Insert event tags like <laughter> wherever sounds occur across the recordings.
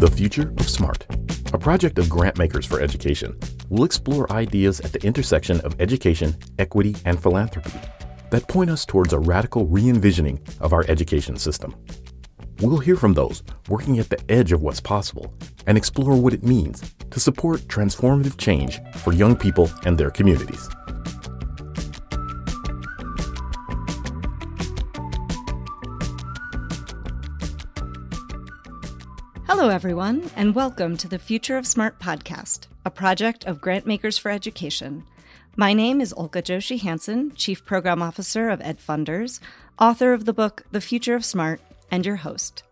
The Future of Smart, a project of Grantmakers for Education, will explore ideas at the intersection of education, equity, and philanthropy that point us towards a radical re envisioning of our education system. We'll hear from those working at the edge of what's possible and explore what it means to support transformative change for young people and their communities. Hello, everyone, and welcome to the Future of Smart podcast, a project of Grantmakers for Education. My name is Ulcca Joshi Hansen, Chief Program Officer of EdFunders, author of the book The Future of Smart, and your host.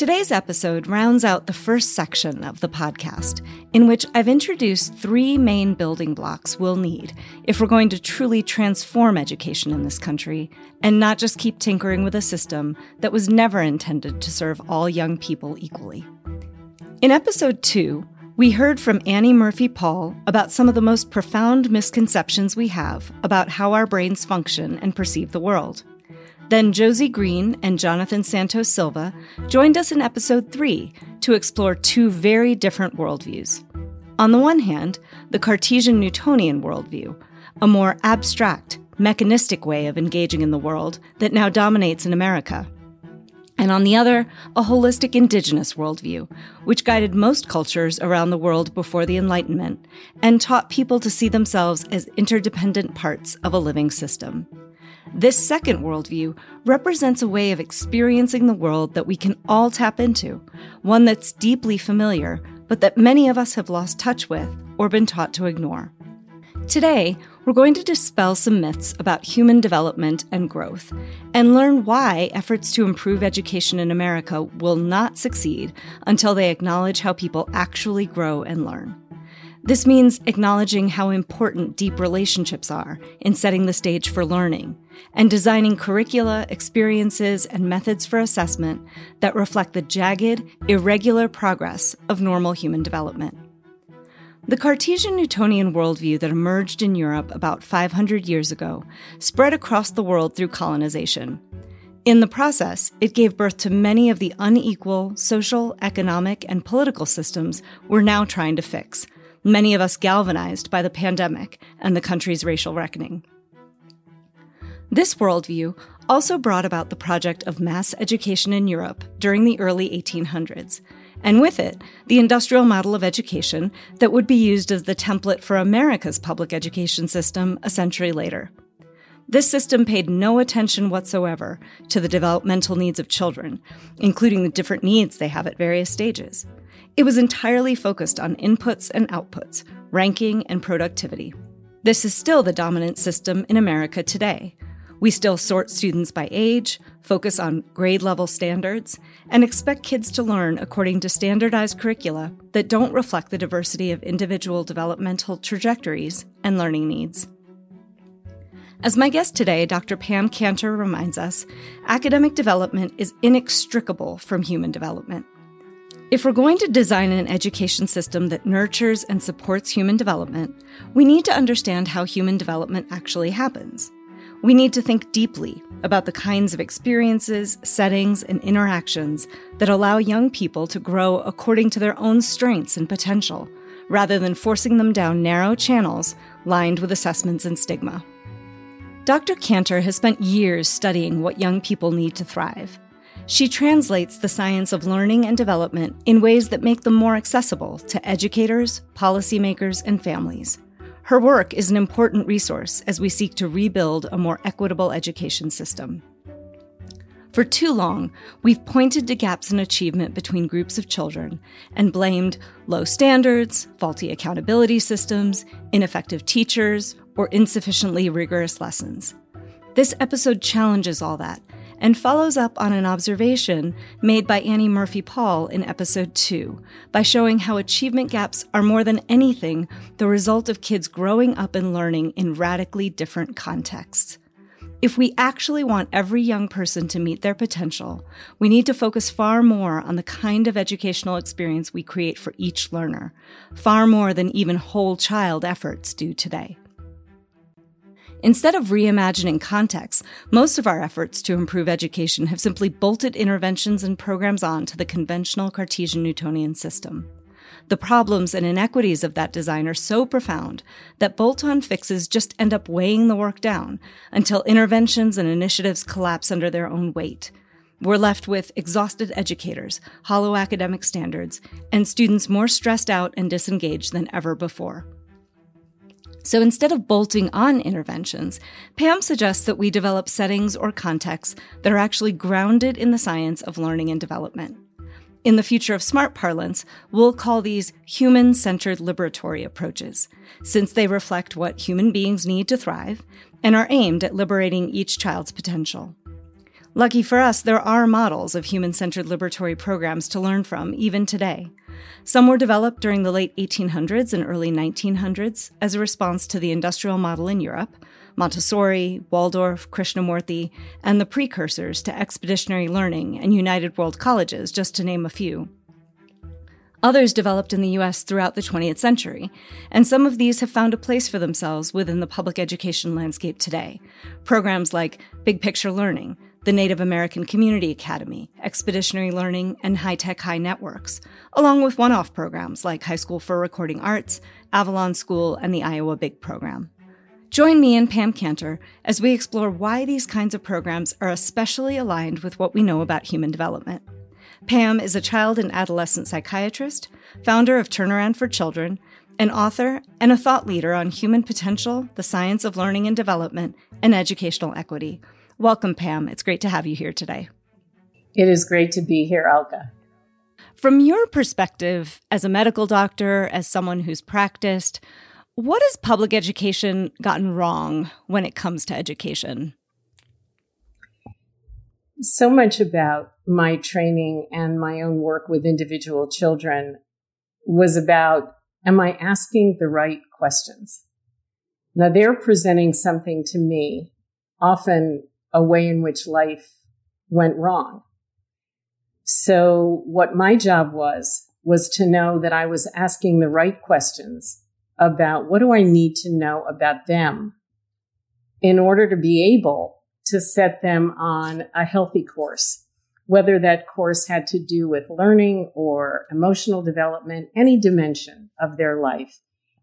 Today's episode rounds out the first section of the podcast, in which I've introduced three main building blocks we'll need if we're going to truly transform education in this country and not just keep tinkering with a system that was never intended to serve all young people equally. In episode two, we heard from Annie Murphy Paul about some of the most profound misconceptions we have about how our brains function and perceive the world. Then Josie Green and Jonathan Santos Silva joined us in episode three to explore two very different worldviews. On the one hand, the Cartesian Newtonian worldview, a more abstract, mechanistic way of engaging in the world that now dominates in America. And on the other, a holistic indigenous worldview, which guided most cultures around the world before the Enlightenment and taught people to see themselves as interdependent parts of a living system. This second worldview represents a way of experiencing the world that we can all tap into, one that's deeply familiar, but that many of us have lost touch with or been taught to ignore. Today, we're going to dispel some myths about human development and growth and learn why efforts to improve education in America will not succeed until they acknowledge how people actually grow and learn. This means acknowledging how important deep relationships are in setting the stage for learning and designing curricula, experiences, and methods for assessment that reflect the jagged, irregular progress of normal human development. The Cartesian Newtonian worldview that emerged in Europe about 500 years ago spread across the world through colonization. In the process, it gave birth to many of the unequal social, economic, and political systems we're now trying to fix many of us galvanized by the pandemic and the country's racial reckoning. This worldview also brought about the project of mass education in Europe during the early 1800s, and with it, the industrial model of education that would be used as the template for America's public education system a century later. This system paid no attention whatsoever to the developmental needs of children, including the different needs they have at various stages. It was entirely focused on inputs and outputs, ranking and productivity. This is still the dominant system in America today. We still sort students by age, focus on grade level standards, and expect kids to learn according to standardized curricula that don't reflect the diversity of individual developmental trajectories and learning needs. As my guest today, Dr. Pam Cantor reminds us, academic development is inextricable from human development. If we're going to design an education system that nurtures and supports human development, we need to understand how human development actually happens. We need to think deeply about the kinds of experiences, settings, and interactions that allow young people to grow according to their own strengths and potential, rather than forcing them down narrow channels lined with assessments and stigma. Dr. Cantor has spent years studying what young people need to thrive. She translates the science of learning and development in ways that make them more accessible to educators, policymakers, and families. Her work is an important resource as we seek to rebuild a more equitable education system. For too long, we've pointed to gaps in achievement between groups of children and blamed low standards, faulty accountability systems, ineffective teachers, or insufficiently rigorous lessons. This episode challenges all that and follows up on an observation made by Annie Murphy Paul in episode 2 by showing how achievement gaps are more than anything the result of kids growing up and learning in radically different contexts. If we actually want every young person to meet their potential, we need to focus far more on the kind of educational experience we create for each learner, far more than even whole child efforts do today. Instead of reimagining context, most of our efforts to improve education have simply bolted interventions and programs on to the conventional Cartesian Newtonian system. The problems and inequities of that design are so profound that bolt on fixes just end up weighing the work down until interventions and initiatives collapse under their own weight. We're left with exhausted educators, hollow academic standards, and students more stressed out and disengaged than ever before. So instead of bolting on interventions, Pam suggests that we develop settings or contexts that are actually grounded in the science of learning and development. In the future of smart parlance, we'll call these human centered liberatory approaches, since they reflect what human beings need to thrive and are aimed at liberating each child's potential. Lucky for us, there are models of human centered liberatory programs to learn from even today. Some were developed during the late 1800s and early 1900s as a response to the industrial model in Europe, Montessori, Waldorf, Krishnamurti, and the precursors to expeditionary learning and United World Colleges, just to name a few. Others developed in the US throughout the 20th century, and some of these have found a place for themselves within the public education landscape today. Programs like Big Picture Learning, the Native American Community Academy, Expeditionary Learning, and High Tech High Networks, along with one off programs like High School for Recording Arts, Avalon School, and the Iowa Big Program. Join me and Pam Cantor as we explore why these kinds of programs are especially aligned with what we know about human development. Pam is a child and adolescent psychiatrist, founder of Turnaround for Children, an author, and a thought leader on human potential, the science of learning and development, and educational equity. Welcome, Pam. It's great to have you here today. It is great to be here, Ulcca. From your perspective as a medical doctor, as someone who's practiced, what has public education gotten wrong when it comes to education? So much about my training and my own work with individual children was about am I asking the right questions? Now they're presenting something to me, often a way in which life went wrong. So what my job was, was to know that I was asking the right questions about what do I need to know about them in order to be able to set them on a healthy course, whether that course had to do with learning or emotional development, any dimension of their life.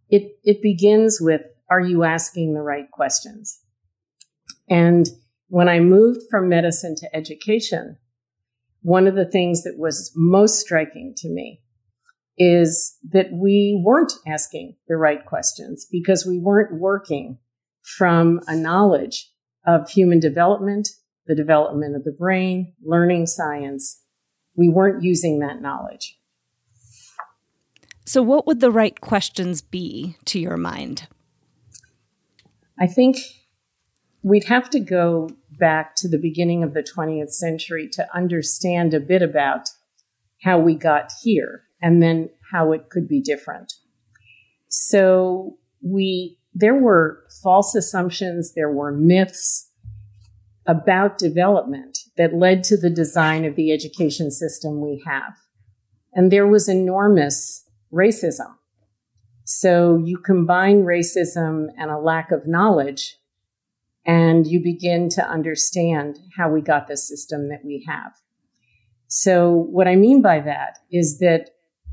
It, it begins with, are you asking the right questions? And when I moved from medicine to education, one of the things that was most striking to me is that we weren't asking the right questions because we weren't working from a knowledge of human development, the development of the brain, learning science. We weren't using that knowledge. So, what would the right questions be to your mind? I think we'd have to go back to the beginning of the 20th century to understand a bit about how we got here and then how it could be different. So we, there were false assumptions, there were myths about development that led to the design of the education system we have. And there was enormous racism. So you combine racism and a lack of knowledge, and you begin to understand how we got the system that we have. So what I mean by that is that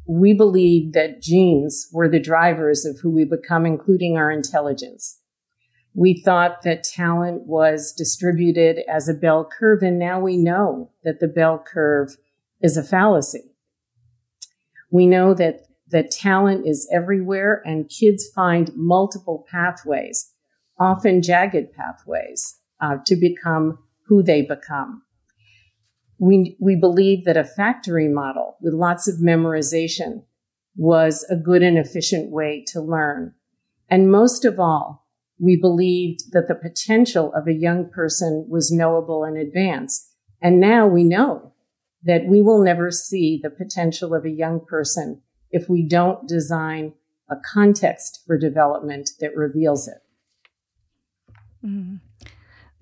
we believed that genes were the drivers of who we become, including our intelligence. We thought that talent was distributed as a bell curve, and now we know that the bell curve is a fallacy. We know that, that talent is everywhere and kids find multiple pathways, often jagged pathways, uh, to become who they become we, we believe that a factory model with lots of memorization was a good and efficient way to learn. And most of all, we believed that the potential of a young person was knowable in advance. And now we know that we will never see the potential of a young person if we don't design a context for development that reveals it.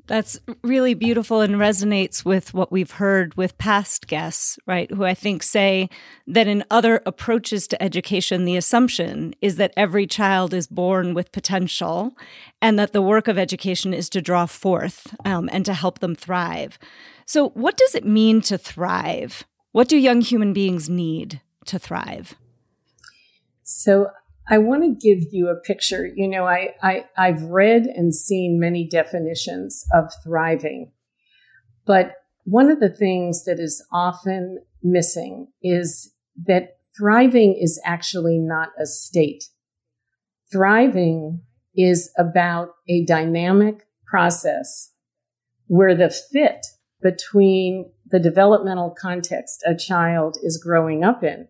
That's really beautiful and resonates with what we've heard with past guests, right? Who I think say that in other approaches to education, the assumption is that every child is born with potential and that the work of education is to draw forth um, and to help them thrive. So, what does it mean to thrive? What do young human beings need to thrive? So, I want to give you a picture. You know, I, I, I've read and seen many definitions of thriving, but one of the things that is often missing is that thriving is actually not a state. Thriving is about a dynamic process where the fit between the developmental context a child is growing up in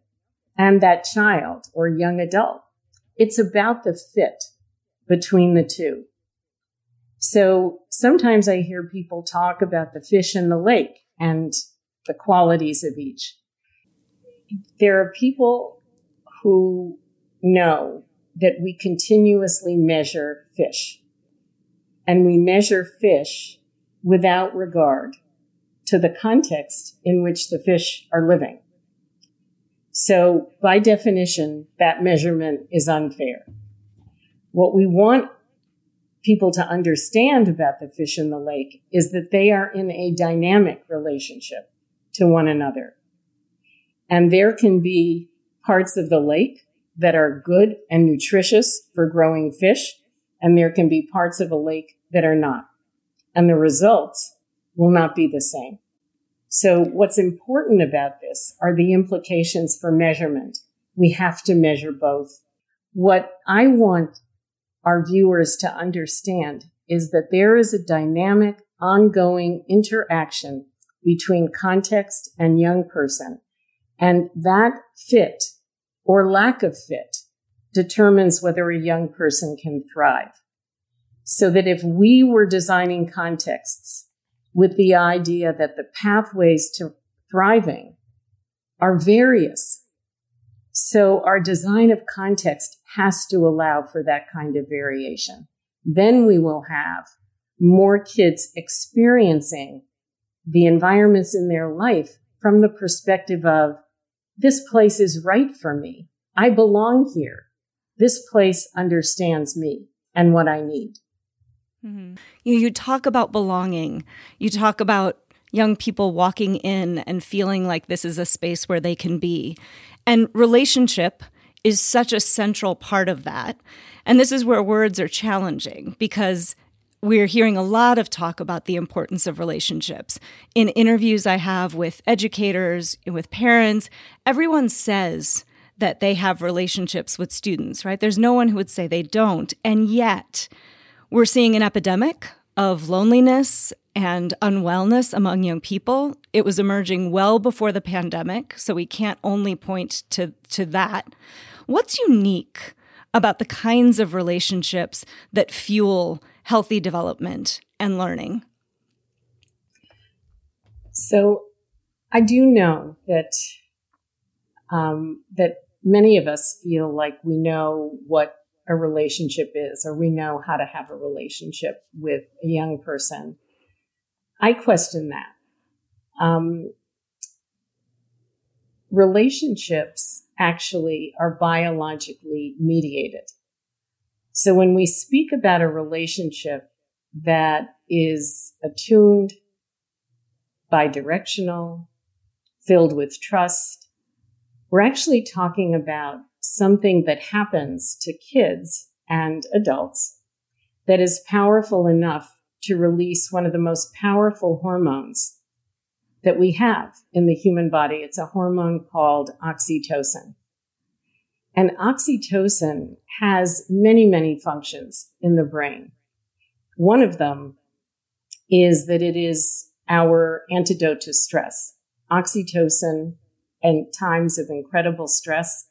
and that child or young adult it's about the fit between the two. So sometimes I hear people talk about the fish in the lake and the qualities of each. There are people who know that we continuously measure fish and we measure fish without regard to the context in which the fish are living. So by definition, that measurement is unfair. What we want people to understand about the fish in the lake is that they are in a dynamic relationship to one another. And there can be parts of the lake that are good and nutritious for growing fish, and there can be parts of a lake that are not. And the results will not be the same. So what's important about this are the implications for measurement. We have to measure both. What I want our viewers to understand is that there is a dynamic, ongoing interaction between context and young person. And that fit or lack of fit determines whether a young person can thrive. So that if we were designing contexts with the idea that the pathways to thriving are various. So our design of context has to allow for that kind of variation. Then we will have more kids experiencing the environments in their life from the perspective of this place is right for me. I belong here. This place understands me and what I need. Mm-hmm. You, you talk about belonging. You talk about young people walking in and feeling like this is a space where they can be. And relationship is such a central part of that. And this is where words are challenging because we're hearing a lot of talk about the importance of relationships. In interviews I have with educators, with parents, everyone says that they have relationships with students, right? There's no one who would say they don't. And yet, we're seeing an epidemic of loneliness and unwellness among young people. It was emerging well before the pandemic, so we can't only point to, to that. What's unique about the kinds of relationships that fuel healthy development and learning? So, I do know that um, that many of us feel like we know what a relationship is, or we know how to have a relationship with a young person. I question that. Um, relationships actually are biologically mediated. So when we speak about a relationship that is attuned, bidirectional, filled with trust, we're actually talking about something that happens to kids and adults that is powerful enough to release one of the most powerful hormones that we have in the human body. It's a hormone called oxytocin. And oxytocin has many, many functions in the brain. One of them is that it is our antidote to stress. Oxytocin in times of incredible stress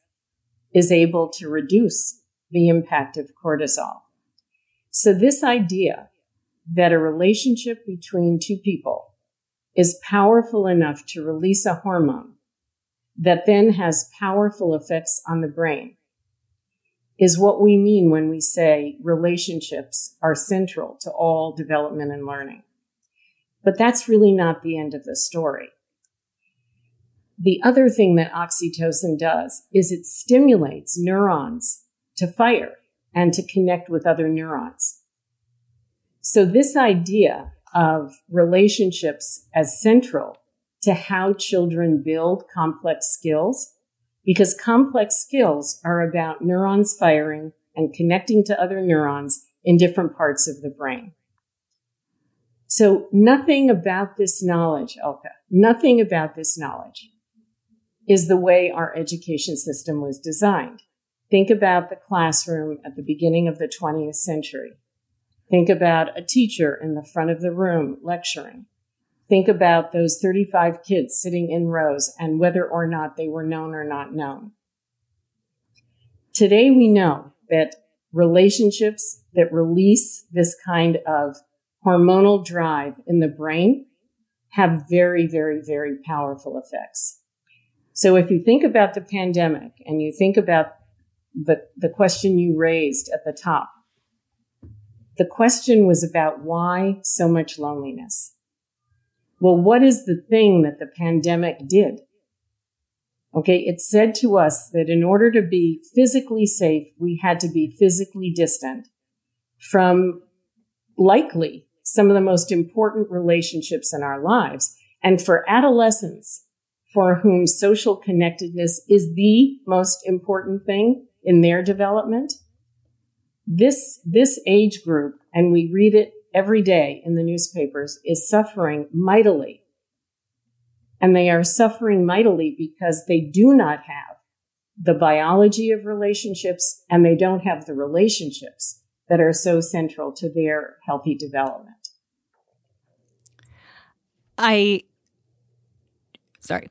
is able to reduce the impact of cortisol. So this idea that a relationship between two people is powerful enough to release a hormone that then has powerful effects on the brain is what we mean when we say relationships are central to all development and learning. But that's really not the end of the story. The other thing that oxytocin does is it stimulates neurons to fire and to connect with other neurons. So this idea of relationships as central to how children build complex skills, because complex skills are about neurons firing and connecting to other neurons in different parts of the brain. So nothing about this knowledge, Ulcca, nothing about this knowledge is the way our education system was designed. Think about the classroom at the beginning of the 20th century. Think about a teacher in the front of the room lecturing. Think about those 35 kids sitting in rows and whether or not they were known or not known. Today we know that relationships that release this kind of hormonal drive in the brain have very, very, very powerful effects. So if you think about the pandemic and you think about the, the question you raised at the top, the question was about why so much loneliness. Well, what is the thing that the pandemic did? Okay, it said to us that in order to be physically safe, we had to be physically distant from likely some of the most important relationships in our lives. And for adolescents, for whom social connectedness is the most important thing in their development, this, this age group, and we read it every day in the newspapers, is suffering mightily and they are suffering mightily because they do not have the biology of relationships and they don't have the relationships that are so central to their healthy development. I, sorry,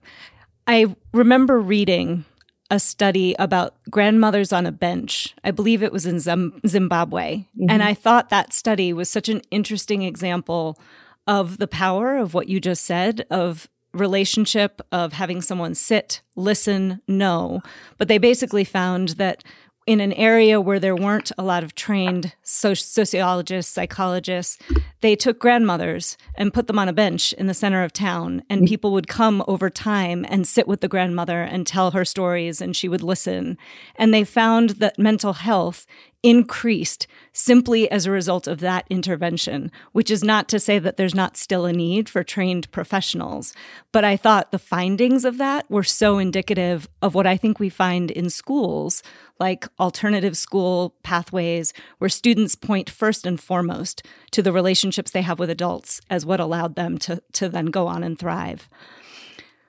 I remember reading a study about grandmothers on a bench. I believe it was in Zimbabwe. Mm-hmm. And I thought that study was such an interesting example of the power of what you just said of relationship of having someone sit, listen, know. But they basically found that in an area where there weren't a lot of trained sociologists, psychologists, they took grandmothers and put them on a bench in the center of town. And mm. people would come over time and sit with the grandmother and tell her stories, and she would listen. And they found that mental health increased simply as a result of that intervention, which is not to say that there's not still a need for trained professionals. But I thought the findings of that were so indicative of what I think we find in schools, like alternative school pathways, where students point first and foremost to the relationships they have with adults as what allowed them to, to then go on and thrive.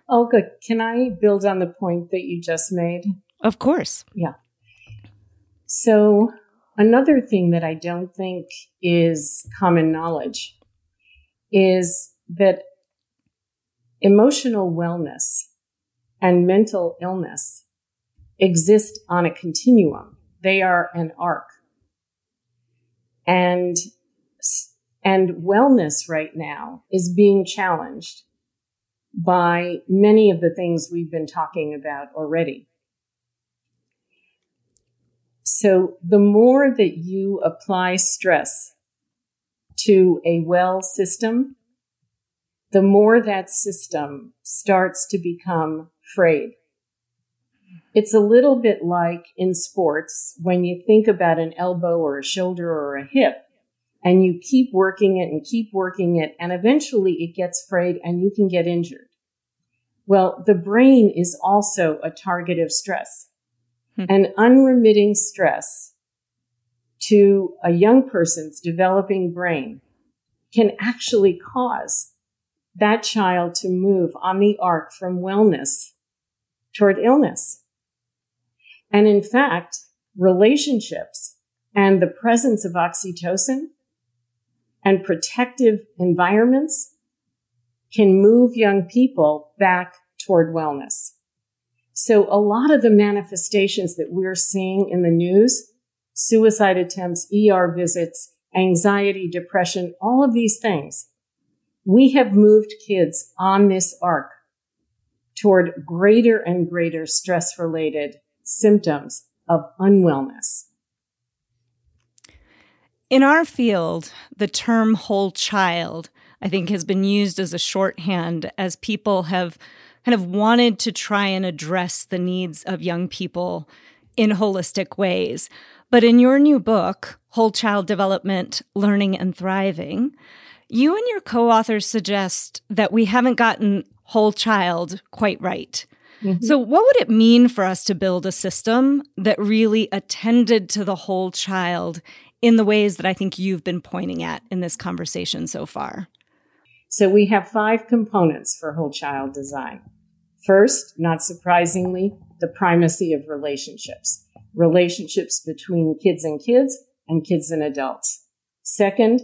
Ulcca, can I build on the point that you just made? Of course. Yeah. So, another thing that I don't think is common knowledge is that emotional wellness and mental illness exist on a continuum. They are an arc. And, and wellness right now is being challenged by many of the things we've been talking about already. So the more that you apply stress to a well system, the more that system starts to become frayed. It's a little bit like in sports when you think about an elbow or a shoulder or a hip and you keep working it and keep working it and eventually it gets frayed and you can get injured. Well, the brain is also a target of stress. Hmm. And unremitting stress to a young person's developing brain can actually cause that child to move on the arc from wellness toward illness. And in fact, relationships and the presence of oxytocin and protective environments can move young people back toward wellness. So a lot of the manifestations that we're seeing in the news, suicide attempts, ER visits, anxiety, depression, all of these things, we have moved kids on this arc toward greater and greater stress related symptoms of unwellness. In our field, the term whole child I think has been used as a shorthand as people have kind of wanted to try and address the needs of young people in holistic ways. But in your new book, Whole Child Development Learning and Thriving, you and your co authors suggest that we haven't gotten whole child quite right. Mm-hmm. So, what would it mean for us to build a system that really attended to the whole child in the ways that I think you've been pointing at in this conversation so far? So, we have five components for whole child design. First, not surprisingly, the primacy of relationships relationships between kids and kids and kids and adults. Second,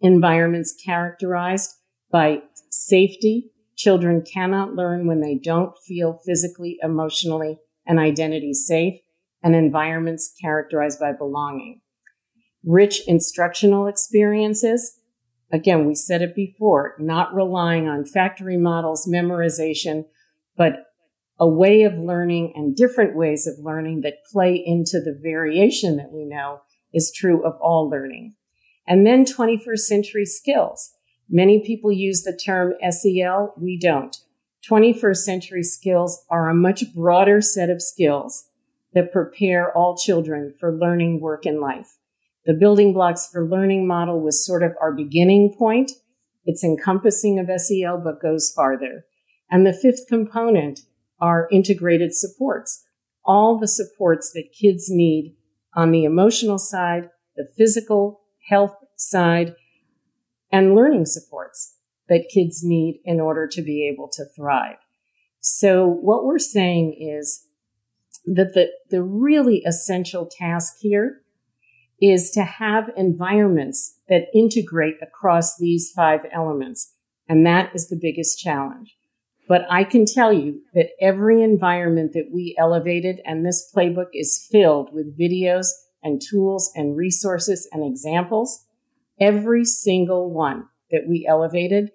environments characterized by safety, Children cannot learn when they don't feel physically, emotionally, and identity safe, and environments characterized by belonging. Rich instructional experiences. Again, we said it before, not relying on factory models, memorization, but a way of learning and different ways of learning that play into the variation that we know is true of all learning. And then 21st century skills. Many people use the term SEL. We don't. 21st century skills are a much broader set of skills that prepare all children for learning, work, and life. The building blocks for learning model was sort of our beginning point. It's encompassing of SEL, but goes farther. And the fifth component are integrated supports. All the supports that kids need on the emotional side, the physical health side, and learning supports that kids need in order to be able to thrive. So what we're saying is that the, the really essential task here is to have environments that integrate across these five elements. And that is the biggest challenge. But I can tell you that every environment that we elevated, and this playbook is filled with videos and tools and resources and examples, every single one that we elevated,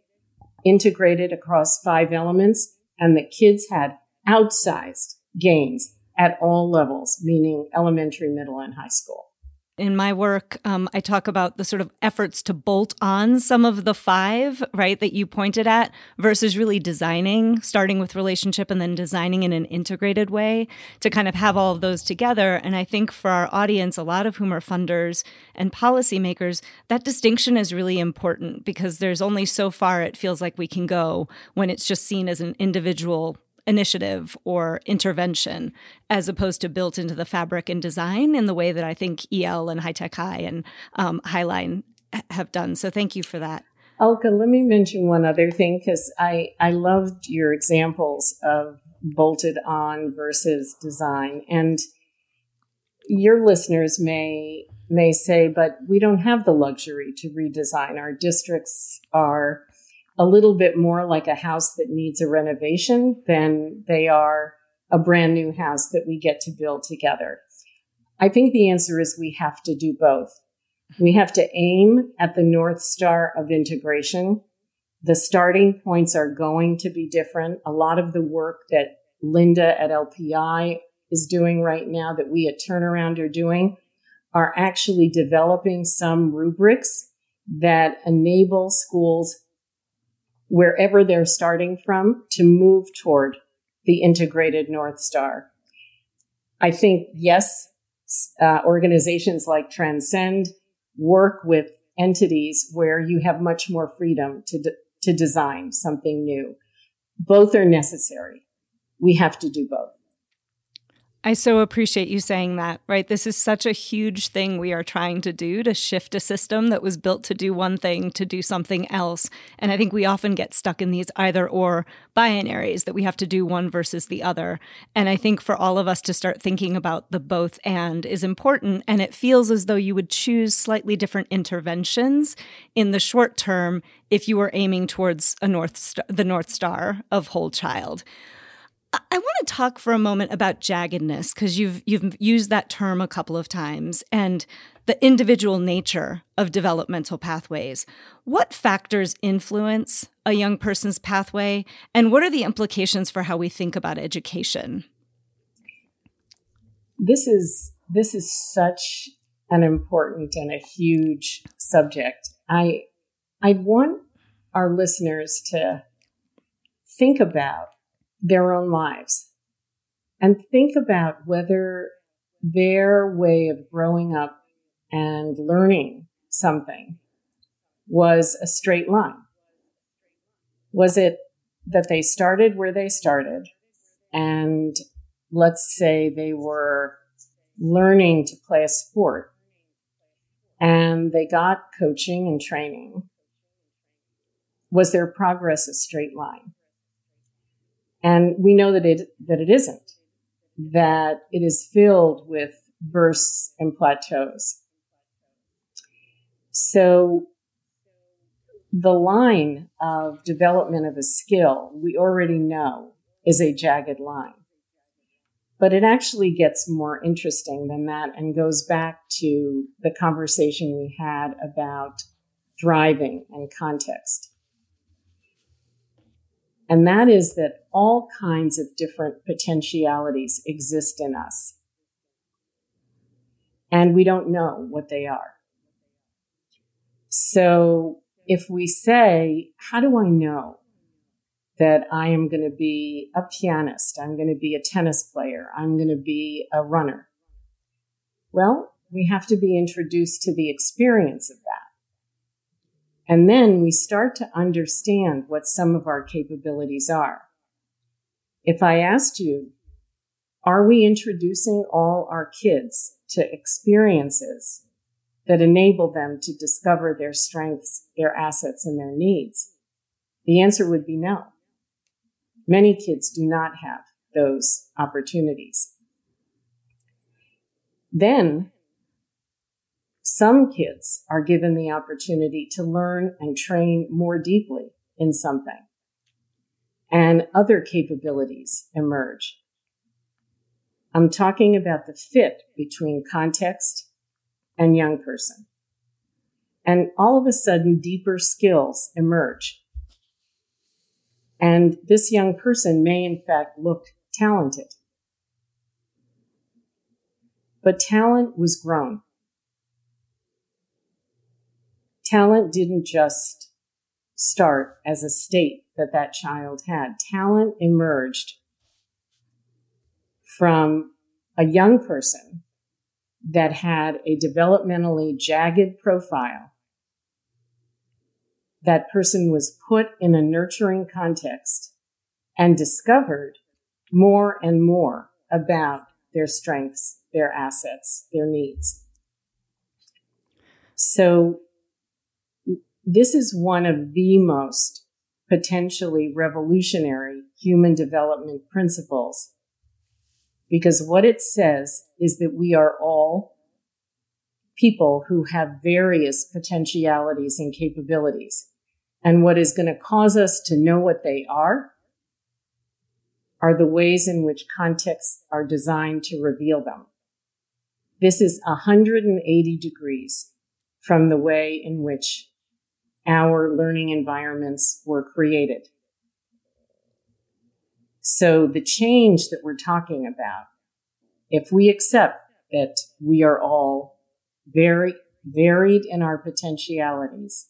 integrated across five elements, and the kids had outsized gains at all levels, meaning elementary, middle, and high school in my work, um, I talk about the sort of efforts to bolt on some of the five, right, that you pointed at, versus really designing, starting with relationship and then designing in an integrated way to kind of have all of those together. And I think for our audience, a lot of whom are funders and policymakers, that distinction is really important because there's only so far it feels like we can go when it's just seen as an individual initiative or intervention as opposed to built into the fabric and design in the way that I think EL and High Tech High and um, Highline have done. So thank you for that. Ulcca, let me mention one other thing because I, I loved your examples of bolted on versus design. And your listeners may may say, but we don't have the luxury to redesign. Our districts are a little bit more like a house that needs a renovation than they are a brand new house that we get to build together. I think the answer is we have to do both. We have to aim at the North Star of integration. The starting points are going to be different. A lot of the work that Linda at LPI is doing right now, that we at Turnaround are doing, are actually developing some rubrics that enable schools wherever they're starting from to move toward the integrated North Star. I think, yes, uh, organizations like Transcend work with entities where you have much more freedom to, de- to design something new. Both are necessary. We have to do both. I so appreciate you saying that, right? This is such a huge thing we are trying to do to shift a system that was built to do one thing to do something else. And I think we often get stuck in these either or binaries that we have to do one versus the other. And I think for all of us to start thinking about the both and is important. And it feels as though you would choose slightly different interventions in the short term if you were aiming towards a north the north star of whole child. I want to talk for a moment about jaggedness because you've you've used that term a couple of times and the individual nature of developmental pathways. What factors influence a young person's pathway and what are the implications for how we think about education? This is this is such an important and a huge subject. I I want our listeners to think about their own lives and think about whether their way of growing up and learning something was a straight line. Was it that they started where they started and let's say they were learning to play a sport and they got coaching and training. Was their progress a straight line? And we know that it, that it isn't, that it is filled with bursts and plateaus. So the line of development of a skill we already know is a jagged line. But it actually gets more interesting than that and goes back to the conversation we had about thriving and context. And that is that all kinds of different potentialities exist in us. And we don't know what they are. So if we say, how do I know that I am going to be a pianist? I'm going to be a tennis player. I'm going to be a runner. Well, we have to be introduced to the experience of that. And then we start to understand what some of our capabilities are. If I asked you, are we introducing all our kids to experiences that enable them to discover their strengths, their assets, and their needs? The answer would be no. Many kids do not have those opportunities. Then some kids are given the opportunity to learn and train more deeply in something and other capabilities emerge. I'm talking about the fit between context and young person. And all of a sudden, deeper skills emerge. And this young person may, in fact, look talented. But talent was grown. Talent didn't just start as a state that that child had. Talent emerged from a young person that had a developmentally jagged profile. That person was put in a nurturing context and discovered more and more about their strengths, their assets, their needs. So this is one of the most potentially revolutionary human development principles because what it says is that we are all people who have various potentialities and capabilities. And what is going to cause us to know what they are are the ways in which contexts are designed to reveal them. This is 180 degrees from the way in which our learning environments were created. So the change that we're talking about, if we accept that we are all very varied in our potentialities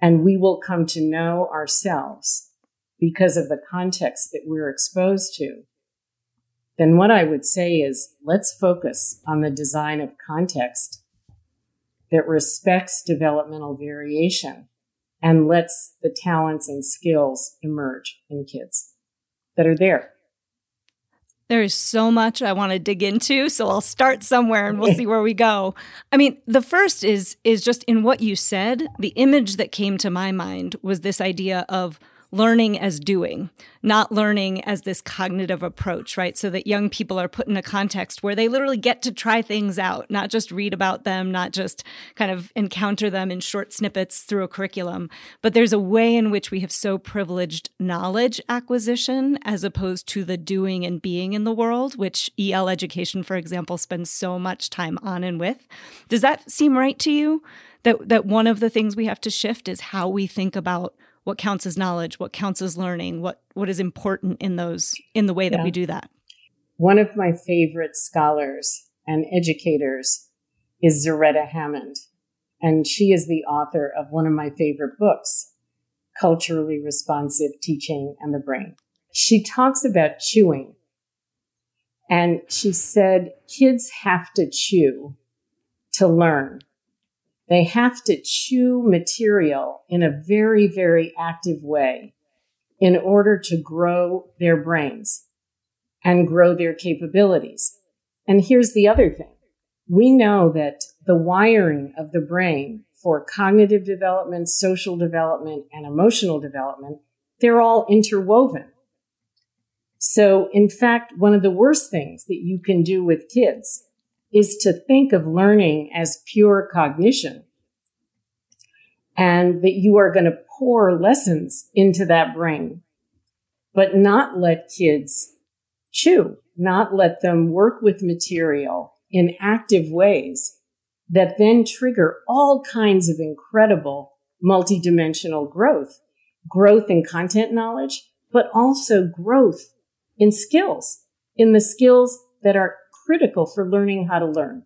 and we will come to know ourselves because of the context that we're exposed to, then what I would say is let's focus on the design of context that respects developmental variation and lets the talents and skills emerge in kids that are there. There is so much I want to dig into, so I'll start somewhere and we'll see where we go. I mean, the first is is just in what you said, the image that came to my mind was this idea of learning as doing, not learning as this cognitive approach, right? So that young people are put in a context where they literally get to try things out, not just read about them, not just kind of encounter them in short snippets through a curriculum. But there's a way in which we have so privileged knowledge acquisition as opposed to the doing and being in the world, which EL education, for example, spends so much time on and with. Does that seem right to you? That, that one of the things we have to shift is how we think about what counts as knowledge, what counts as learning, what what is important in those in the way that yeah. we do that. One of my favorite scholars and educators is Zaretta Hammond, and she is the author of one of my favorite books, culturally responsive teaching and the brain. She talks about chewing. And she said, kids have to chew to learn. They have to chew material in a very, very active way in order to grow their brains and grow their capabilities. And here's the other thing. We know that the wiring of the brain for cognitive development, social development, and emotional development, they're all interwoven. So, in fact, one of the worst things that you can do with kids is to think of learning as pure cognition and that you are going to pour lessons into that brain, but not let kids chew, not let them work with material in active ways that then trigger all kinds of incredible multidimensional growth, growth in content knowledge, but also growth in skills, in the skills that are critical for learning how to learn.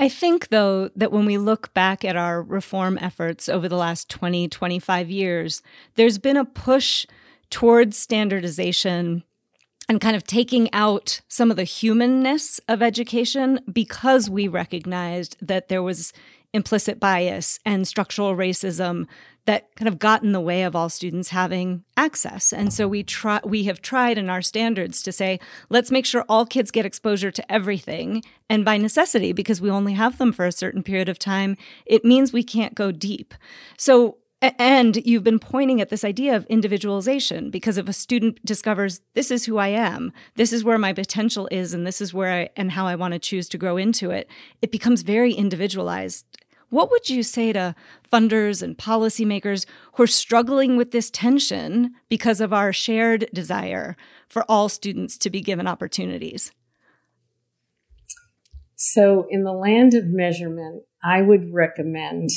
I think, though, that when we look back at our reform efforts over the last 20, 25 years, there's been a push towards standardization and kind of taking out some of the humanness of education because we recognized that there was implicit bias and structural racism that kind of got in the way of all students having access. And so we try we have tried in our standards to say, let's make sure all kids get exposure to everything. And by necessity, because we only have them for a certain period of time, it means we can't go deep. So and you've been pointing at this idea of individualization because if a student discovers this is who I am, this is where my potential is, and this is where I and how I want to choose to grow into it, it becomes very individualized. What would you say to funders and policymakers who are struggling with this tension because of our shared desire for all students to be given opportunities? So, in the land of measurement, I would recommend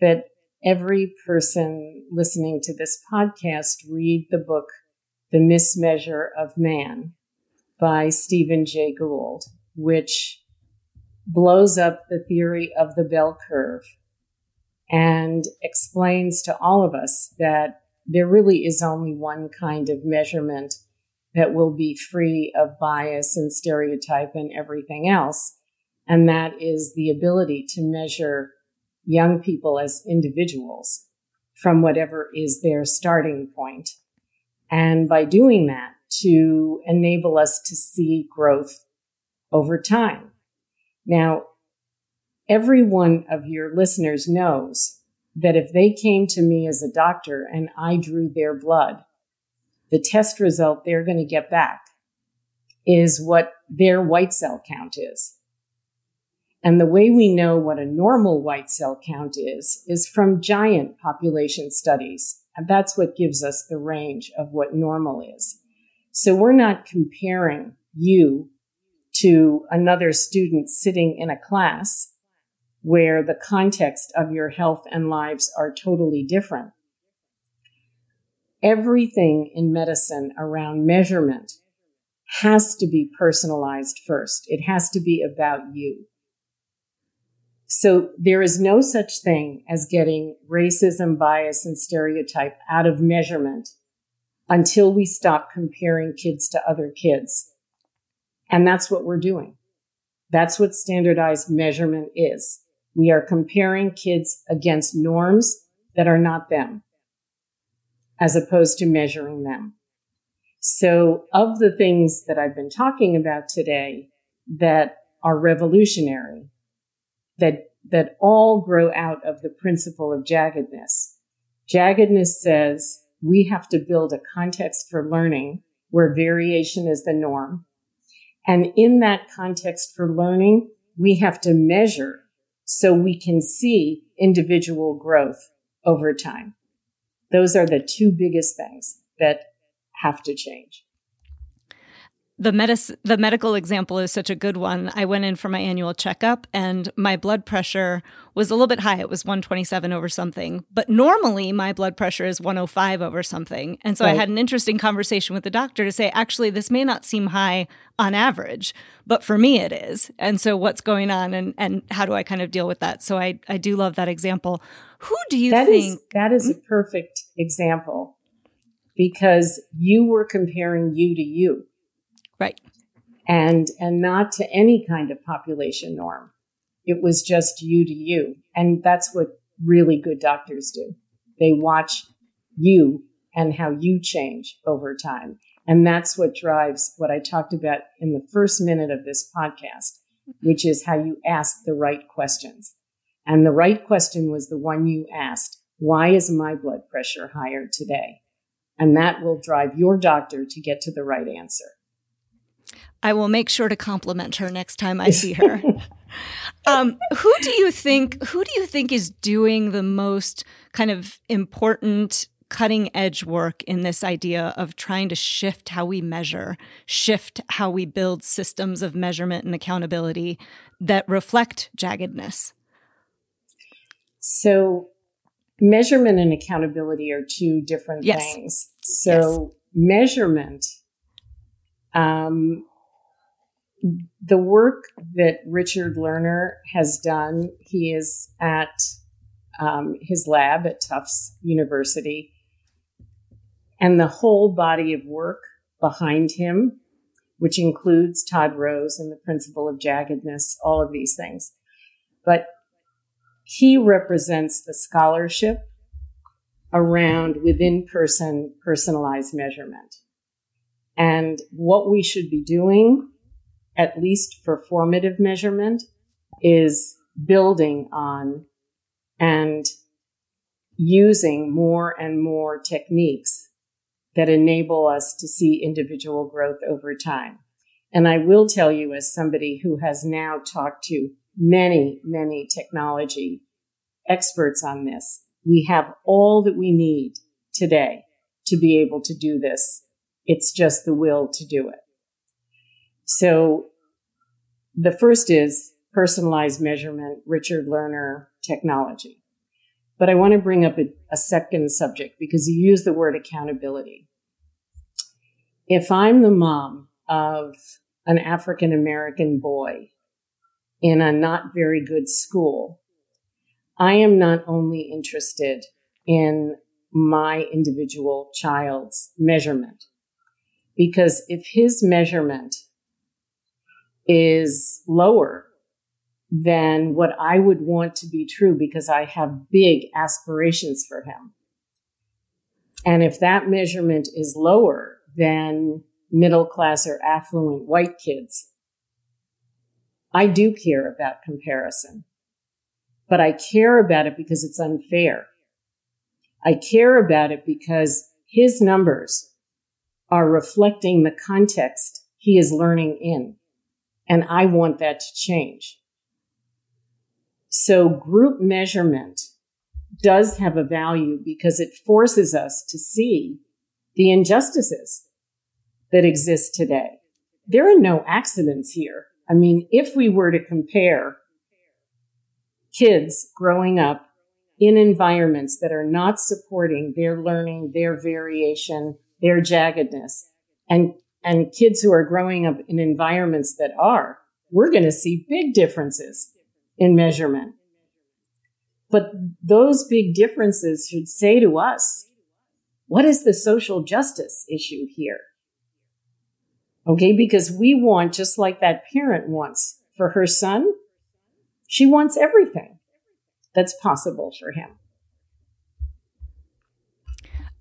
that every person listening to this podcast read the book, The Mismeasure of Man by Stephen Jay Gould, which blows up the theory of the bell curve and explains to all of us that there really is only one kind of measurement that will be free of bias and stereotype and everything else. And that is the ability to measure young people as individuals from whatever is their starting point. And by doing that, to enable us to see growth over time. Now, every one of your listeners knows that if they came to me as a doctor and I drew their blood, the test result they're going to get back is what their white cell count is. And the way we know what a normal white cell count is, is from giant population studies. And that's what gives us the range of what normal is. So we're not comparing you to another student sitting in a class where the context of your health and lives are totally different. Everything in medicine around measurement has to be personalized first. It has to be about you. So there is no such thing as getting racism, bias, and stereotype out of measurement until we stop comparing kids to other kids and that's what we're doing. That's what standardized measurement is. We are comparing kids against norms that are not them, as opposed to measuring them. So of the things that I've been talking about today that are revolutionary, that, that all grow out of the principle of jaggedness. Jaggedness says we have to build a context for learning where variation is the norm and in that context for learning, we have to measure so we can see individual growth over time. Those are the two biggest things that have to change. The medicine the medical example is such a good one. I went in for my annual checkup and my blood pressure was a little bit high. It was 127 over something. But normally my blood pressure is 105 over something. And so right. I had an interesting conversation with the doctor to say actually this may not seem high on average, but for me it is. And so what's going on and and how do I kind of deal with that? So I I do love that example. Who do you that think is, that is a hmm? perfect example because you were comparing you to you Right. And, and not to any kind of population norm. It was just you to you. And that's what really good doctors do. They watch you and how you change over time. And that's what drives what I talked about in the first minute of this podcast, which is how you ask the right questions. And the right question was the one you asked. Why is my blood pressure higher today? And that will drive your doctor to get to the right answer. I will make sure to compliment her next time I see her. <laughs> um, who do you think? Who do you think is doing the most kind of important cutting edge work in this idea of trying to shift how we measure, shift how we build systems of measurement and accountability that reflect jaggedness? So, measurement and accountability are two different yes. things. So, yes. measurement um, the work that Richard Lerner has done, he is at um, his lab at Tufts University, and the whole body of work behind him, which includes Todd Rose and the principle of jaggedness, all of these things. But he represents the scholarship around within person personalized measurement. And what we should be doing at least for formative measurement, is building on and using more and more techniques that enable us to see individual growth over time. And I will tell you, as somebody who has now talked to many, many technology experts on this, we have all that we need today to be able to do this. It's just the will to do it. So the first is personalized measurement, Richard Lerner technology. But I want to bring up a, a second subject because you use the word accountability. If I'm the mom of an African American boy in a not very good school, I am not only interested in my individual child's measurement, because if his measurement is lower than what I would want to be true because I have big aspirations for him. And if that measurement is lower than middle class or affluent white kids, I do care about comparison, but I care about it because it's unfair. I care about it because his numbers are reflecting the context he is learning in. And I want that to change. So group measurement does have a value because it forces us to see the injustices that exist today. There are no accidents here. I mean, if we were to compare kids growing up in environments that are not supporting their learning, their variation, their jaggedness, and and kids who are growing up in environments that are, we're going to see big differences in measurement. But those big differences should say to us, what is the social justice issue here? Okay, because we want, just like that parent wants for her son, she wants everything that's possible for him.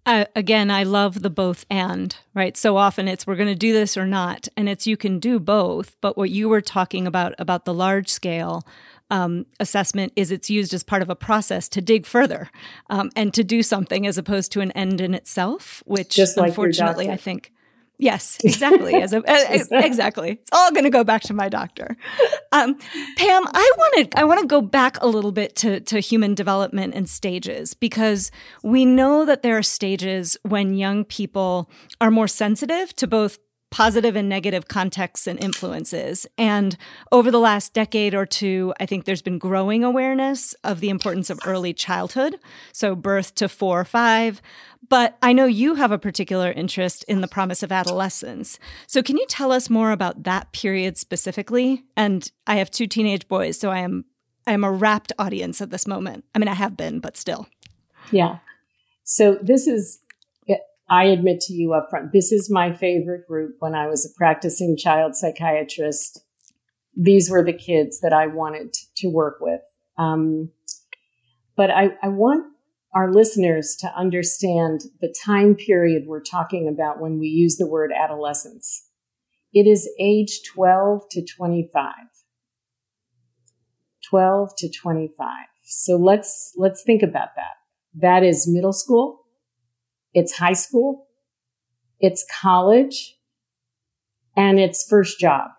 Uh, again, I love the both and, right? So often it's we're going to do this or not. And it's you can do both. But what you were talking about, about the large scale um, assessment, is it's used as part of a process to dig further um, and to do something as opposed to an end in itself, which Just like unfortunately, I think Yes, <laughs> exactly. As a, exactly, it's all going to go back to my doctor. Um, Pam, I want to I want to go back a little bit to to human development and stages because we know that there are stages when young people are more sensitive to both positive and negative contexts and influences. And over the last decade or two, I think there's been growing awareness of the importance of early childhood, so birth to four or five. But I know you have a particular interest in the promise of adolescence. So can you tell us more about that period specifically? And I have two teenage boys, so I am I am a rapt audience at this moment. I mean, I have been, but still. Yeah. So this is I admit to you up front, this is my favorite group when I was a practicing child psychiatrist. These were the kids that I wanted to work with. Um, but I, I want our listeners to understand the time period we're talking about when we use the word adolescence. It is age 12 to 25. 12 to 25. So let's, let's think about that. That is middle school it's high school, it's college, and it's first job.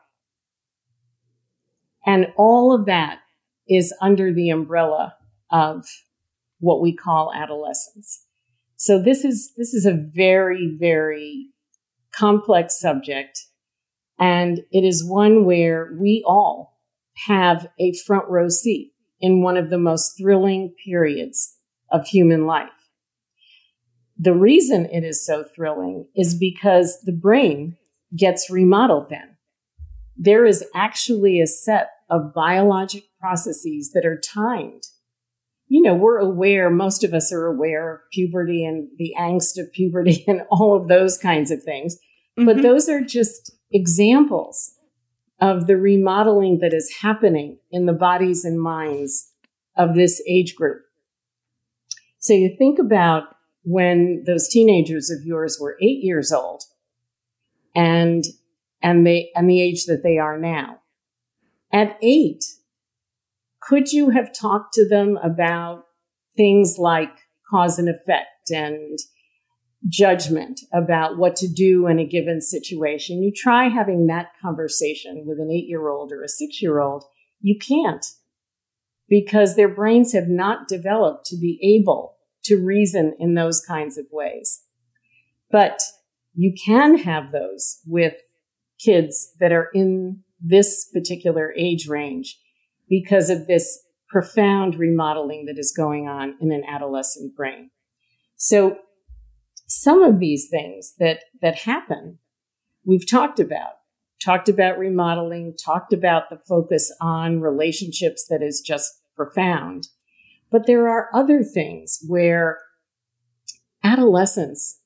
And all of that is under the umbrella of what we call adolescence. So this is, this is a very, very complex subject. And it is one where we all have a front row seat in one of the most thrilling periods of human life. The reason it is so thrilling is because the brain gets remodeled then. There is actually a set of biologic processes that are timed. You know, we're aware, most of us are aware of puberty and the angst of puberty <laughs> and all of those kinds of things. Mm-hmm. But those are just examples of the remodeling that is happening in the bodies and minds of this age group. So you think about when those teenagers of yours were eight years old and and they and the age that they are now. At eight could you have talked to them about things like cause and effect and judgment about what to do in a given situation? You try having that conversation with an eight year old or a six year old you can't because their brains have not developed to be able to reason in those kinds of ways. But you can have those with kids that are in this particular age range because of this profound remodeling that is going on in an adolescent brain. So some of these things that, that happen, we've talked about, talked about remodeling, talked about the focus on relationships that is just profound. But there are other things where adolescents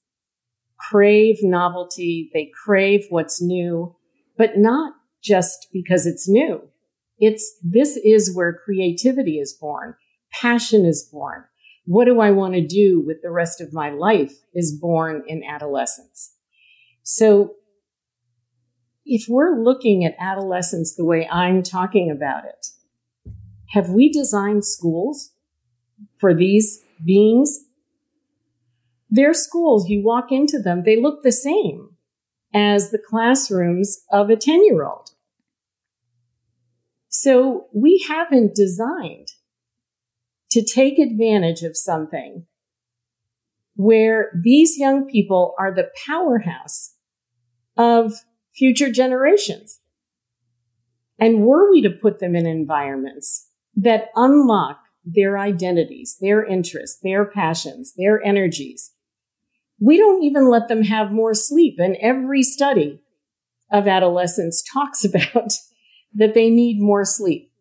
crave novelty, they crave what's new, but not just because it's new. It's this is where creativity is born, passion is born. What do I want to do with the rest of my life is born in adolescence. So if we're looking at adolescence the way I'm talking about it, have we designed schools for these beings. Their schools, you walk into them, they look the same as the classrooms of a 10 year old. So we haven't designed to take advantage of something where these young people are the powerhouse of future generations. And were we to put them in environments that unlock their identities, their interests, their passions, their energies. We don't even let them have more sleep. And every study of adolescence <laughs> talks about that they need more sleep.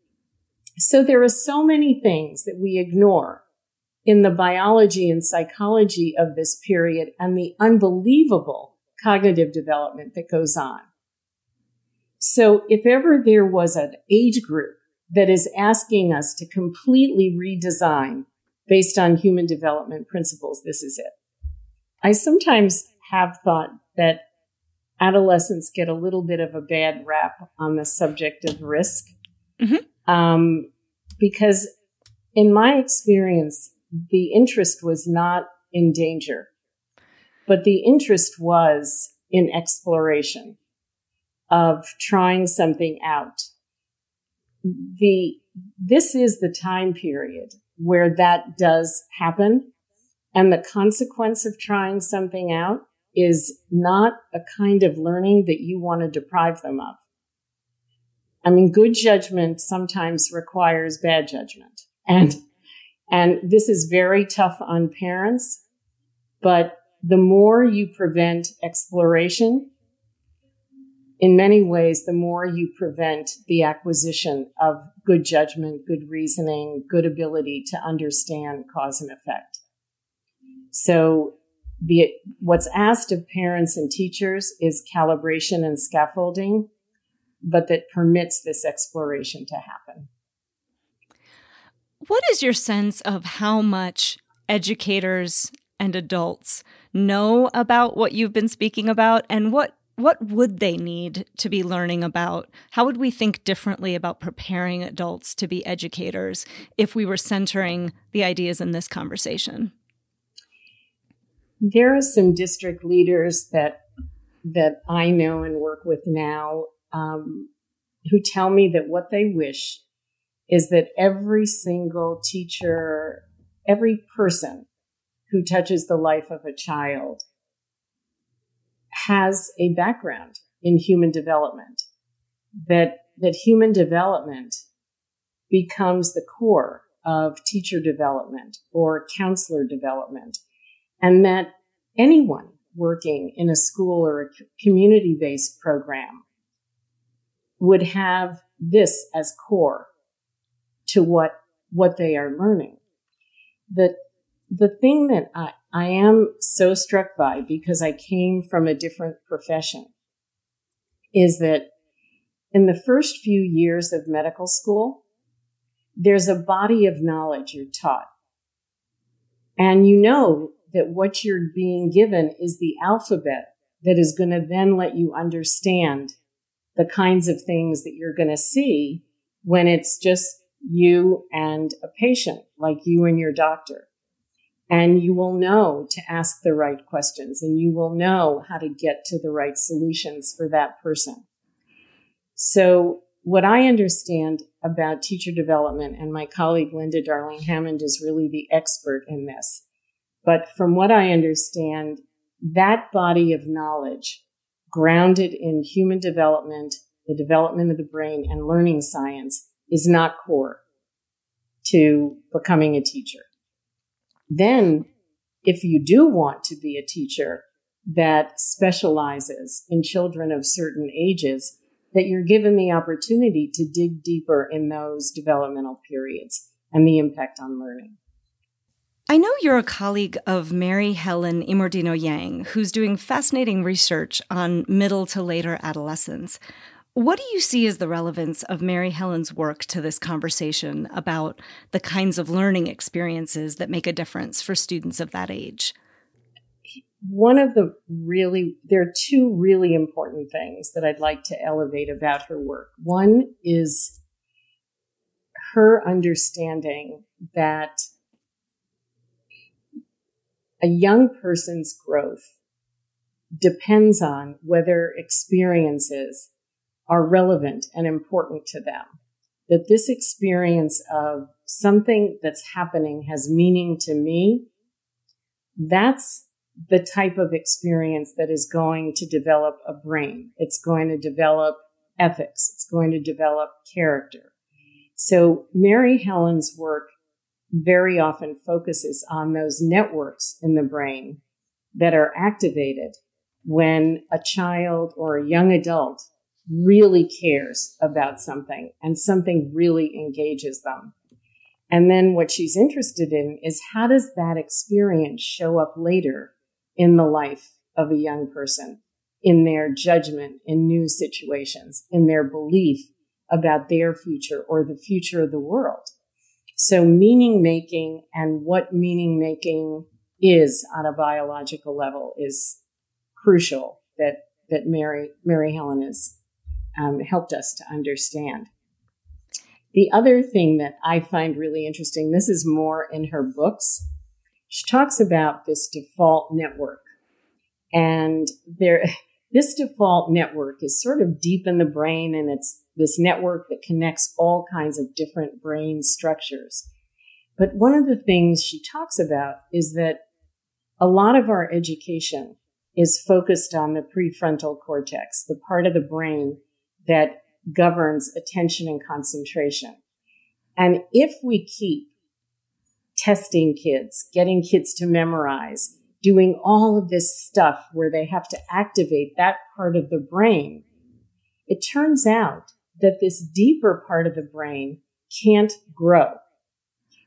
So there are so many things that we ignore in the biology and psychology of this period and the unbelievable cognitive development that goes on. So if ever there was an age group that is asking us to completely redesign based on human development principles. This is it. I sometimes have thought that adolescents get a little bit of a bad rap on the subject of risk. Mm-hmm. Um, because in my experience, the interest was not in danger, but the interest was in exploration of trying something out the this is the time period where that does happen and the consequence of trying something out is not a kind of learning that you want to deprive them of. I mean, good judgment sometimes requires bad judgment. And, and this is very tough on parents, but the more you prevent exploration, in many ways, the more you prevent the acquisition of good judgment, good reasoning, good ability to understand cause and effect. So the, what's asked of parents and teachers is calibration and scaffolding, but that permits this exploration to happen. What is your sense of how much educators and adults know about what you've been speaking about and what what would they need to be learning about? How would we think differently about preparing adults to be educators if we were centering the ideas in this conversation? There are some district leaders that that I know and work with now um, who tell me that what they wish is that every single teacher, every person who touches the life of a child has a background in human development, that, that human development becomes the core of teacher development or counselor development, and that anyone working in a school or a community based program would have this as core to what, what they are learning. The, the thing that I, I am so struck by because I came from a different profession is that in the first few years of medical school, there's a body of knowledge you're taught. And you know that what you're being given is the alphabet that is going to then let you understand the kinds of things that you're going to see when it's just you and a patient, like you and your doctor and you will know to ask the right questions and you will know how to get to the right solutions for that person. So what I understand about teacher development and my colleague Linda Darling Hammond is really the expert in this. But from what I understand, that body of knowledge grounded in human development, the development of the brain and learning science is not core to becoming a teacher. Then, if you do want to be a teacher that specializes in children of certain ages, that you're given the opportunity to dig deeper in those developmental periods and the impact on learning. I know you're a colleague of Mary Helen Immordino Yang, who's doing fascinating research on middle to later adolescence. What do you see as the relevance of Mary Helen's work to this conversation about the kinds of learning experiences that make a difference for students of that age? One of the really, there are two really important things that I'd like to elevate about her work. One is her understanding that a young person's growth depends on whether experiences are relevant and important to them. That this experience of something that's happening has meaning to me, that's the type of experience that is going to develop a brain. It's going to develop ethics. It's going to develop character. So Mary Helen's work very often focuses on those networks in the brain that are activated when a child or a young adult really cares about something and something really engages them. And then what she's interested in is how does that experience show up later in the life of a young person, in their judgment in new situations, in their belief about their future or the future of the world. So meaning making and what meaning making is on a biological level is crucial that, that Mary, Mary Helen is um, helped us to understand. The other thing that I find really interesting, this is more in her books. She talks about this default network. And there, <laughs> this default network is sort of deep in the brain and it's this network that connects all kinds of different brain structures. But one of the things she talks about is that a lot of our education is focused on the prefrontal cortex, the part of the brain that governs attention and concentration. And if we keep testing kids, getting kids to memorize, doing all of this stuff where they have to activate that part of the brain, it turns out that this deeper part of the brain can't grow.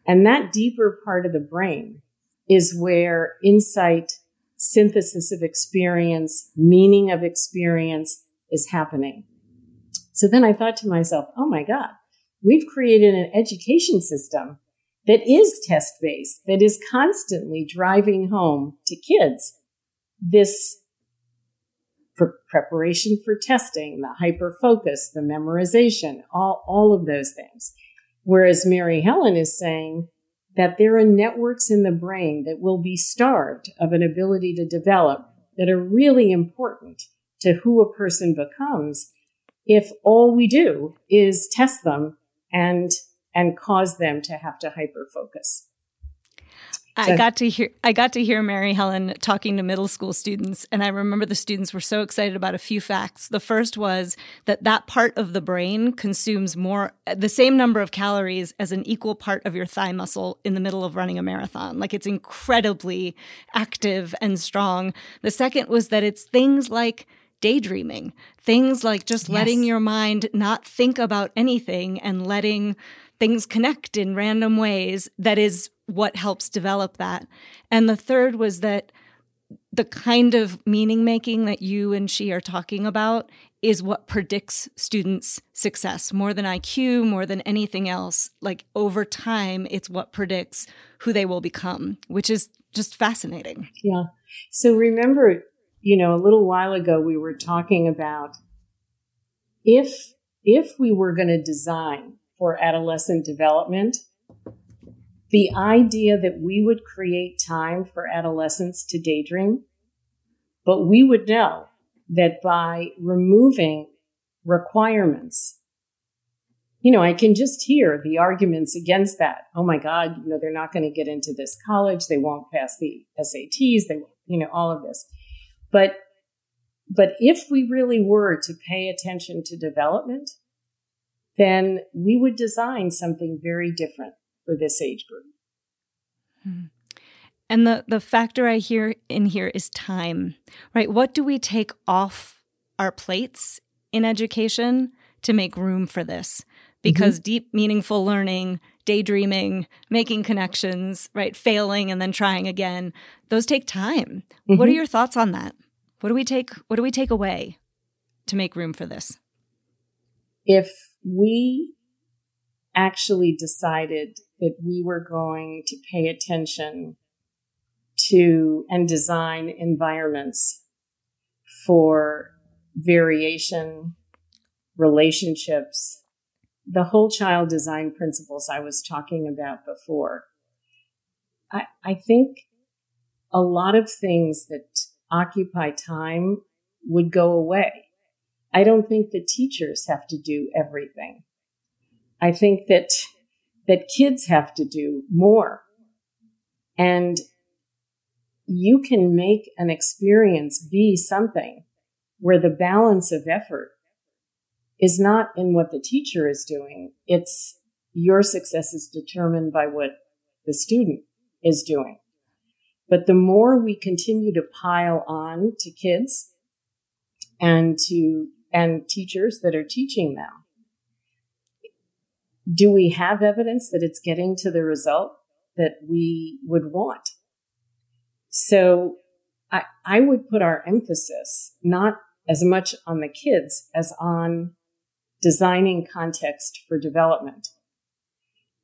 And that deeper part of the brain is where insight, synthesis of experience, meaning of experience is happening. So then I thought to myself, oh my God, we've created an education system that is test based, that is constantly driving home to kids this preparation for testing, the hyper focus, the memorization, all, all of those things. Whereas Mary Helen is saying that there are networks in the brain that will be starved of an ability to develop that are really important to who a person becomes if all we do is test them and and cause them to have to hyper focus. I got to hear I got to hear Mary Helen talking to middle school students and I remember the students were so excited about a few facts. The first was that that part of the brain consumes more the same number of calories as an equal part of your thigh muscle in the middle of running a marathon. Like it's incredibly active and strong. The second was that it's things like daydreaming, things like just yes. letting your mind not think about anything and letting things connect in random ways that is what helps develop that. And the third was that the kind of meaning making that you and she are talking about is what predicts students' success more than IQ, more than anything else. Like over time, it's what predicts who they will become, which is just fascinating. Yeah. So remember, you know, a little while ago, we were talking about if, if we were going to design for adolescent development. The idea that we would create time for adolescents to daydream, but we would know that by removing requirements, you know, I can just hear the arguments against that. Oh my God, you know, they're not going to get into this college. They won't pass the SATs. They, you know, all of this. But, but if we really were to pay attention to development, then we would design something very different for this age group. Hmm. And the, the factor I hear in here is time, right? What do we take off our plates in education to make room for this? Because mm-hmm. deep, meaningful learning, daydreaming, making connections, right? Failing and then trying again, those take time. Mm-hmm. What are mm-hmm. your thoughts on that? What do we take what do we take away to make room for this? If we actually decided that we were going to pay attention to and design environments for variation, relationships, the whole child design principles I was talking about before. I, I think a lot of things that occupy time would go away. I don't think the teachers have to do everything. I think that, that kids have to do more. And you can make an experience be something where the balance of effort is not in what the teacher is doing. It's your success is determined by what the student is doing. But the more we continue to pile on to kids and to and teachers that are teaching them. Do we have evidence that it's getting to the result that we would want? So I, I would put our emphasis not as much on the kids as on designing context for development.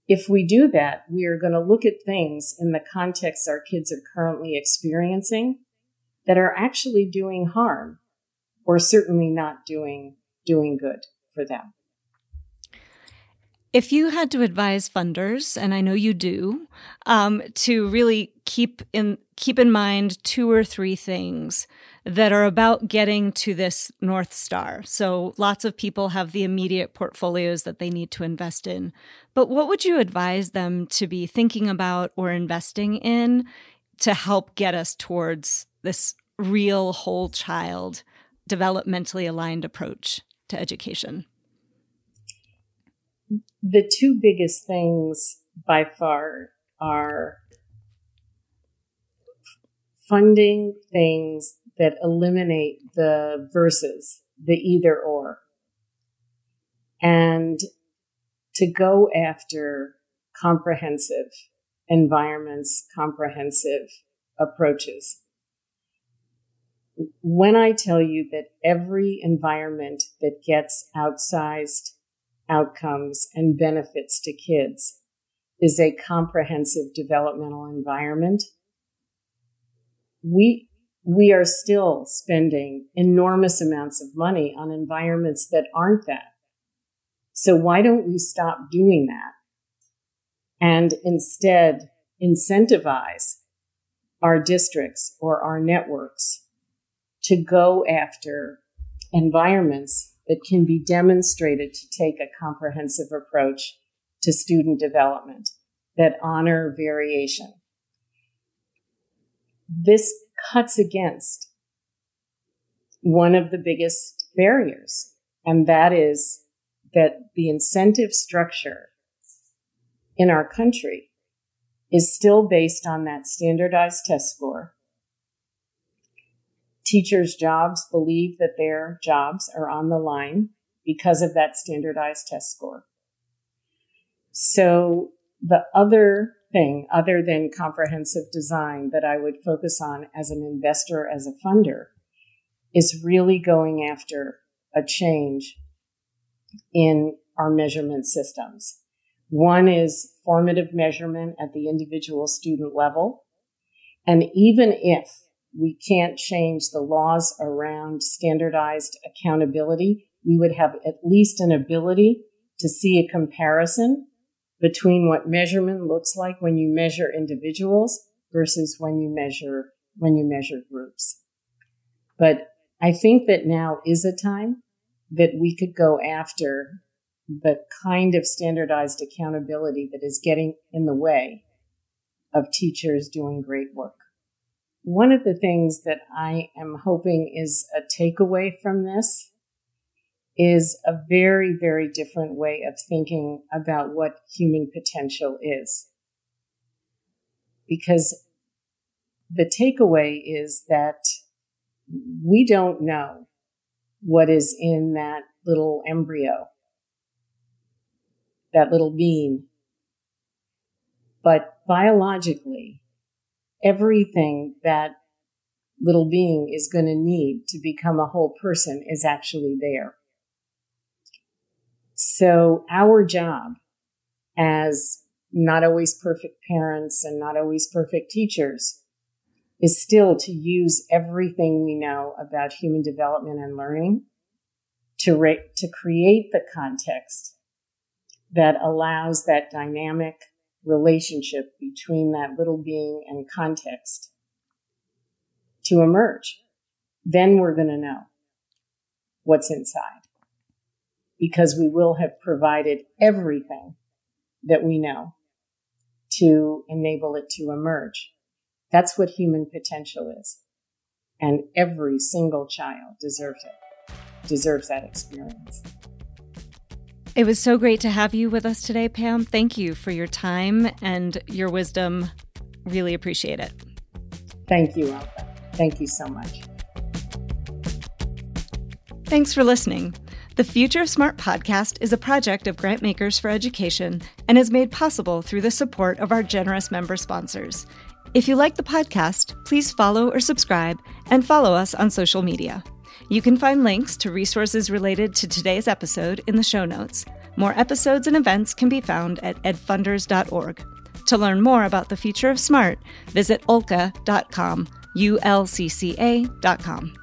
If we do that, we are going to look at things in the context our kids are currently experiencing that are actually doing harm or certainly not doing doing good for them. If you had to advise funders, and I know you do, um, to really keep in keep in mind two or three things that are about getting to this north star. So lots of people have the immediate portfolios that they need to invest in, but what would you advise them to be thinking about or investing in to help get us towards this real whole child, developmentally aligned approach to education? The two biggest things by far are funding things that eliminate the verses, the either or, and to go after comprehensive environments, comprehensive approaches. When I tell you that every environment that gets outsized outcomes and benefits to kids is a comprehensive developmental environment, we, we are still spending enormous amounts of money on environments that aren't that. So why don't we stop doing that and instead incentivize our districts or our networks to go after environments that can be demonstrated to take a comprehensive approach to student development that honor variation. This cuts against one of the biggest barriers, and that is that the incentive structure in our country is still based on that standardized test score. Teachers' jobs believe that their jobs are on the line because of that standardized test score. So the other thing, other than comprehensive design, that I would focus on as an investor, as a funder, is really going after a change in our measurement systems. One is formative measurement at the individual student level. And even if we can't change the laws around standardized accountability, we would have at least an ability to see a comparison between what measurement looks like when you measure individuals versus when you measure when you measure groups. But I think that now is a time that we could go after the kind of standardized accountability that is getting in the way of teachers doing great work. One of the things that I am hoping is a takeaway from this is a very, very different way of thinking about what human potential is. Because the takeaway is that we don't know what is in that little embryo, that little bean. But biologically, everything that little being is going to need to become a whole person is actually there. So our job as not always perfect parents and not always perfect teachers is still to use everything we know about human development and learning to, re- to create the context that allows that dynamic relationship between that little being and context to emerge. Then we're going to know what's inside because we will have provided everything that we know to enable it to emerge. That's what human potential is. And every single child deserves it, deserves that experience. It was so great to have you with us today, Pam. Thank you for your time and your wisdom. Really appreciate it. Thank you, Ulcca. Thank you so much. Thanks for listening. The Future of Smart podcast is a project of Grantmakers for Education and is made possible through the support of our generous member sponsors. If you like the podcast, please follow or subscribe and follow us on social media. You can find links to resources related to today's episode in the show notes. More episodes and events can be found at edfunders.org. To learn more about the future of SMART, visit ulcca.com, U L C C A.com.